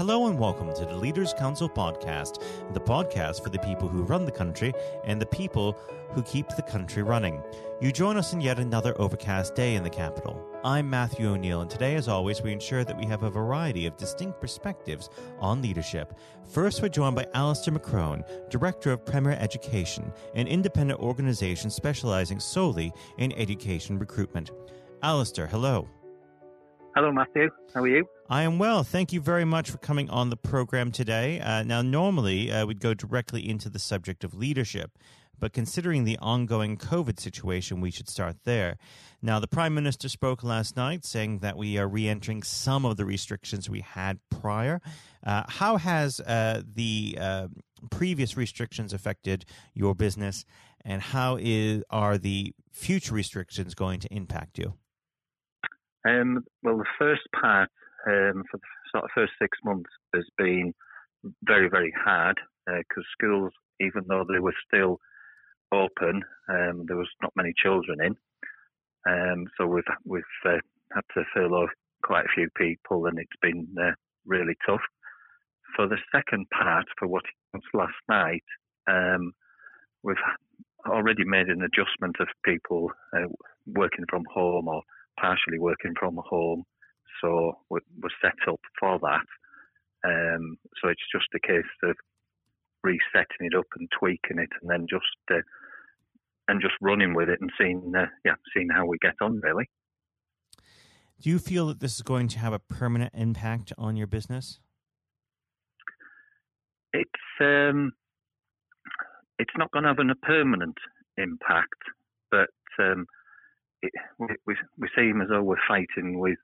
Hello and welcome to the Leaders Council podcast, the podcast for the people who run the country and the people who keep the country running. You join us in yet another overcast day in the capital. I'm Matthew O'Neill, and today, as always, we ensure that we have a variety of distinct perspectives on leadership. First, we're joined by Alastair McCrone, Director of Premier Education, an independent organization specializing solely in education recruitment. Alastair, hello. Hello, Matthew. How are you? I am well. Thank you very much for coming on the program today. Uh, now, normally uh, we'd go directly into the subject of leadership, but considering the ongoing COVID situation, we should start there. Now, the Prime Minister spoke last night saying that we are re entering some of the restrictions we had prior. Uh, how has uh, the uh, previous restrictions affected your business, and how is, are the future restrictions going to impact you? Um, well, the first part um, for the sort of first six months has been very, very hard because uh, schools, even though they were still open, um, there was not many children in. Um, so we've we've uh, had to furlough quite a few people, and it's been uh, really tough. For the second part, for what was last night, um, we've already made an adjustment of people uh, working from home or partially working from home, so we're, set up for that. Um, so it's just a case of resetting it up and tweaking it, and then just uh, and just running with it and seeing uh, yeah seeing how we get on really. Do you feel that this is going to have a permanent impact on your business? It's um, it's not going to have a permanent impact, but um, it, we, we seem as though we're fighting with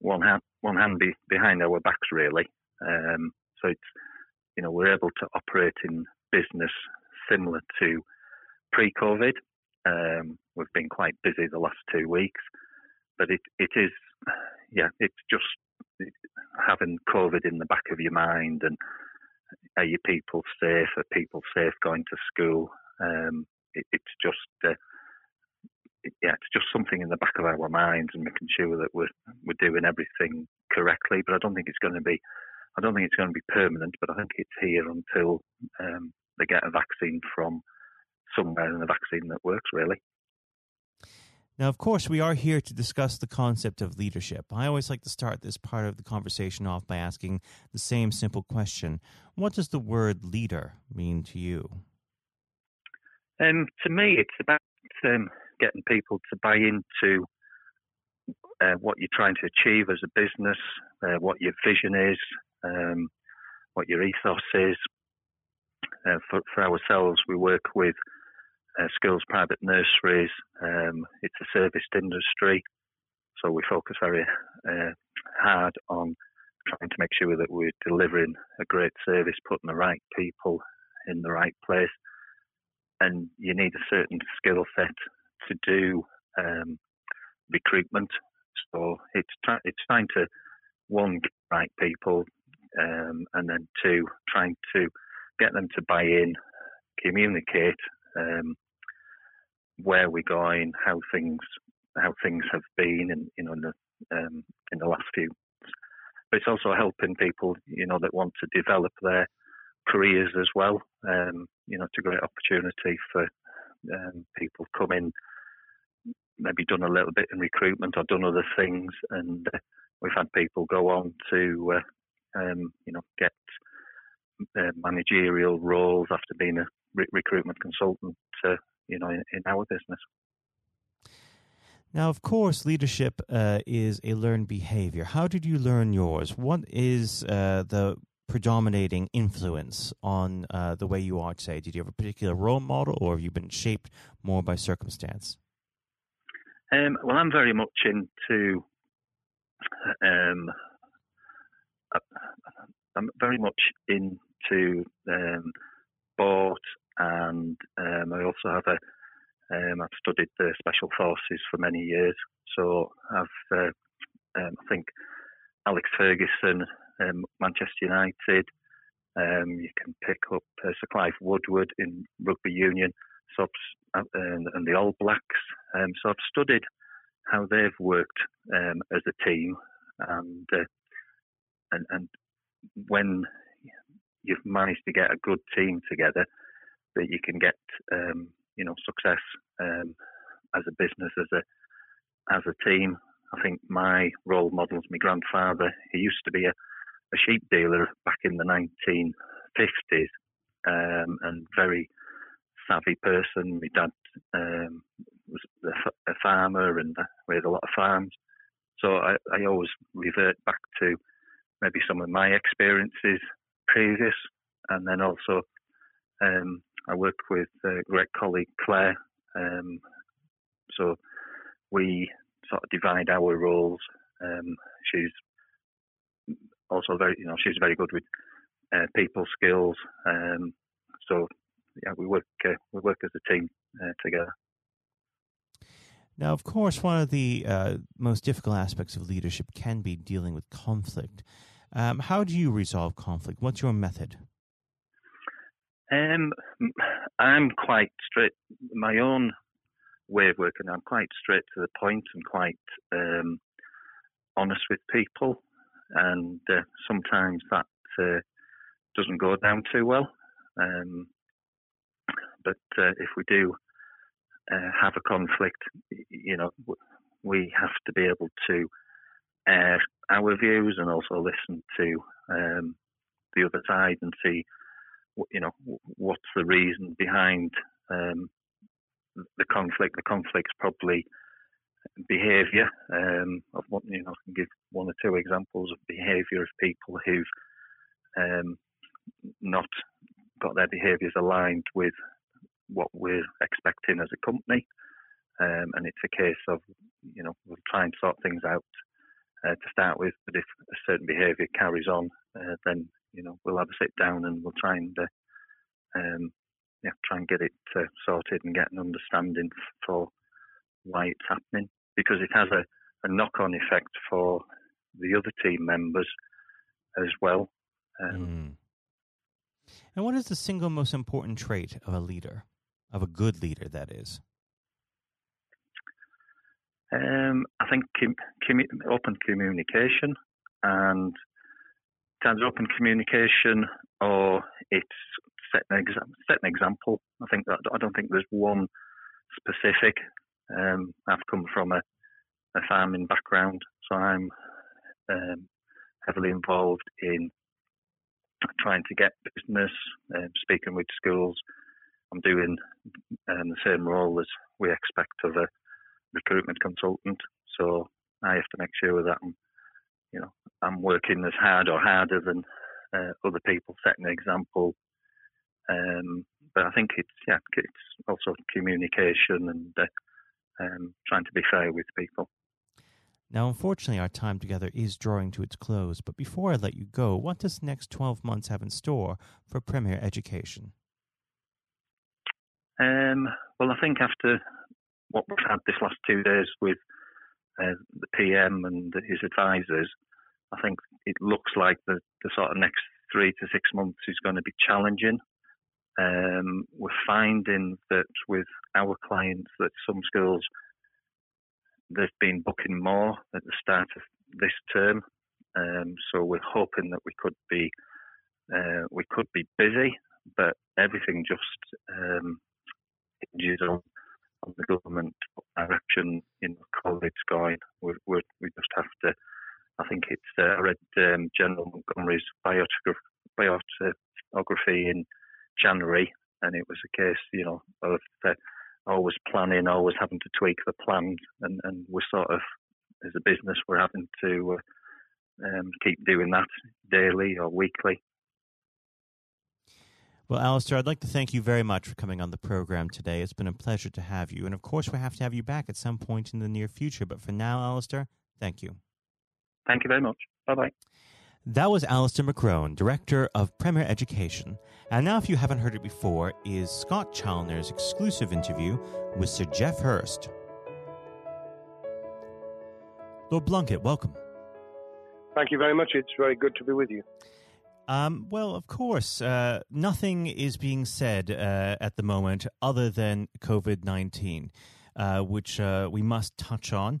one hand one hand be, behind our backs really. Um, so it's you know we're able to operate in business similar to pre-COVID. Um, we've been quite busy the last two weeks, but it it is yeah it's just having COVID in the back of your mind and are your people safe? Are people safe going to school? Um, it, it's just uh, yeah, it's just something in the back of our minds and making sure that we're we're doing everything correctly. But I don't think it's going to be, I don't think it's going to be permanent. But I think it's here until um, they get a vaccine from somewhere and a vaccine that works really. Now, of course, we are here to discuss the concept of leadership. I always like to start this part of the conversation off by asking the same simple question What does the word leader mean to you? Um, to me, it's about um, getting people to buy into uh, what you're trying to achieve as a business, uh, what your vision is, um, what your ethos is. Uh, for, for, ourselves, we work with uh, schools, private nurseries. Um, it's a serviced industry, so we focus very uh, hard on trying to make sure that we're delivering a great service, putting the right people in the right place. And you need a certain skill set to do um, recruitment. So it's try- it's trying to one get the right people, um, and then two trying to get them to buy in, communicate um, where we're going, how things how things have been, in you know in the um, in the last few. But it's also helping people, you know, that want to develop their careers as well. Um, you know, it's a great opportunity for um, people come in maybe done a little bit in recruitment or done other things, and uh, we've had people go on to uh, um, you know get uh, managerial roles after being a re- recruitment consultant, uh, you know, in, in, our business. Now, of course, leadership uh, is a learned behavior. How did you learn yours? What is uh, the predominating influence on the way you are today? Did you have a particular role model, or have you been shaped more by circumstance? Um, well, I'm very much into. Um, I'm very much into um, sport, and um, I also have a. Um, I've studied the special forces for many years, so I've. Uh, um, I think Alex Ferguson, Manchester United. you can pick up uh, Sir Clive Woodward in rugby union so uh, and, and the All Blacks. Um, so I've studied how they've worked um, as a team, and, uh, and and when you've managed to get a good team together, that you can get um, you know success um, as a business, as a as a team. I think my role models, my grandfather, he used to be a, a sheep dealer back in the 1950s, um, and very savvy person. My dad um, was a, farmer, and we had a lot of farms. So I, I always revert back to maybe some of my experiences previous, and then also um, I work with a great colleague Claire. Um, so we sort of divide our roles. Um, she's also very, you know, she's very good with uh, people skills. Um, so yeah, we work uh, we work as a team uh, together. Now, of course, one of the uh, most difficult aspects of leadership can be dealing with conflict. Um, how do you resolve conflict? What's your method? Um, I'm quite straight. My own way of working, I'm quite straight to the point and quite um, honest with people, and uh, sometimes that uh, doesn't go down too well. Um, but uh, if we do uh, have a conflict, you know, we have to be able to air our views and also listen to um, the other side and see you know, what's the reason behind um, the conflict? The conflict's probably behaviour. Um, what, you know, I can give one or two examples of behaviour of people who've um, not got their behaviours aligned with what we're expecting as a company. Um, and it's a case of, you know, we'll try and sort things out uh, to start with. But if a certain behaviour carries on, uh, then you know, we'll have a sit down and we'll try and uh, um, yeah, try and get it uh, sorted and get an understanding for why it's happening because it has a, a knock-on effect for the other team members as well. Um, mm. And what is the single most important trait of a leader, of a good leader, that is? Um, I think com- com- open communication and either open communication or it's set an, exa- set an example. I think that I don't think there's one specific. Um, I've come from a, a, farming background, so I'm um, heavily involved in trying to get business, um, speaking with schools. I'm doing um, the same role as we expect of a recruitment consultant, so I have to make sure that I'm you know, I'm working as hard or harder than uh, other people, setting an example. Um, but I think it's yeah, it's also communication and uh, um, trying to be fair with people. Now, unfortunately, our time together is drawing to its close. But before I let you go, what does the next 12 months have in store for Premier Education? Um, well, I think after what we've had this last two days with uh, the PM and his advisors, I think it looks like the, the sort of next three to six months is going to be challenging. Um, we're finding that with our clients that some schools they've been booking more at the start of this term, um, so we're hoping that we could be uh, we could be busy, but everything just um, hinges on on the government direction in COVID going. We, we, we just have to. I think it's. Uh, I read um, General Montgomery's biography, biography in January, and it was a case, you know, of uh, always planning, always having to tweak the plan, and, and we're sort of, as a business, we're having to uh, um, keep doing that daily or weekly. Well, Alastair, I'd like to thank you very much for coming on the program today. It's been a pleasure to have you. And of course, we'll have to have you back at some point in the near future. But for now, Alastair, thank you. Thank you very much. Bye bye. That was Alastair McCrone, Director of Premier Education. And now, if you haven't heard it before, is Scott Challoner's exclusive interview with Sir Geoff Hurst. Lord Blunkett, welcome. Thank you very much. It's very good to be with you. Um, well, of course, uh, nothing is being said uh, at the moment other than COVID 19, uh, which uh, we must touch on.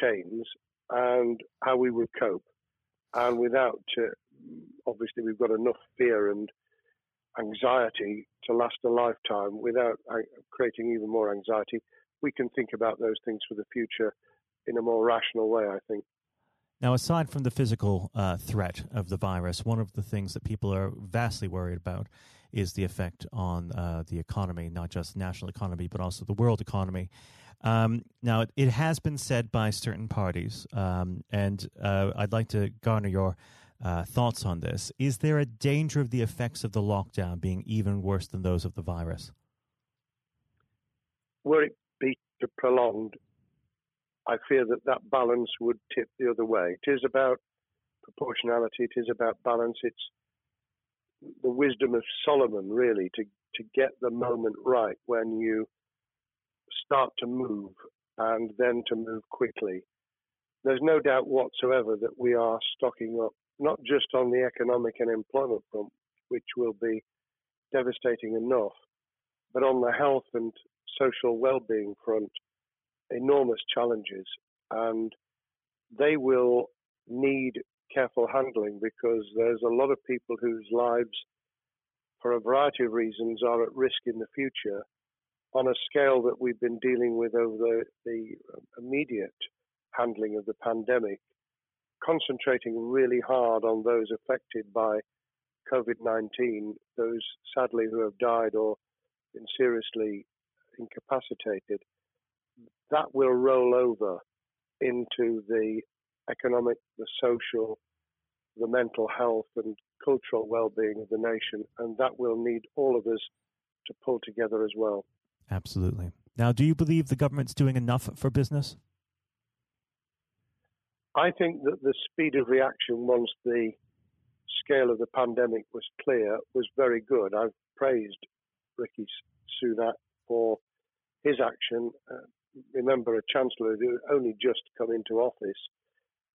chains and how we would cope. And without, uh, obviously, we've got enough fear and anxiety to last a lifetime without uh, creating even more anxiety. We can think about those things for the future in a more rational way, I think. Now, aside from the physical uh, threat of the virus, one of the things that people are vastly worried about is the effect on uh, the economy, not just national economy, but also the world economy. Um, now, it, it, has been said by certain parties, um, and uh, I'd like to garner your uh, thoughts on this. Is there a danger of the effects of the lockdown being even worse than those of the virus? Were it be prolonged, I fear that that balance would tip the other way. It is about proportionality. It is about balance. It's the wisdom of Solomon, really, to to get the moment right when you start to move and then to move quickly. There's no doubt whatsoever that we are stocking up, not just on the economic and employment front, which will be devastating enough, but on the health and social well-being front, enormous challenges. And they will need careful handling because there's a lot of people whose lives, for a variety of reasons, are at risk in the future on a scale that we've been dealing with over the, the um, immediate handling of the pandemic, concentrating really hard on those affected by COVID 19, those sadly who have died or been seriously incapacitated, that will roll over into the economic, the social, the mental health, and cultural well being of the nation. And that will need all of us to pull together as well. Absolutely. Now, do you believe the government's doing enough for business? I think that the speed of reaction once the scale of the pandemic was clear was very good. I've praised Rishi Sunak for his action. Uh, remember, a chancellor who only just come into office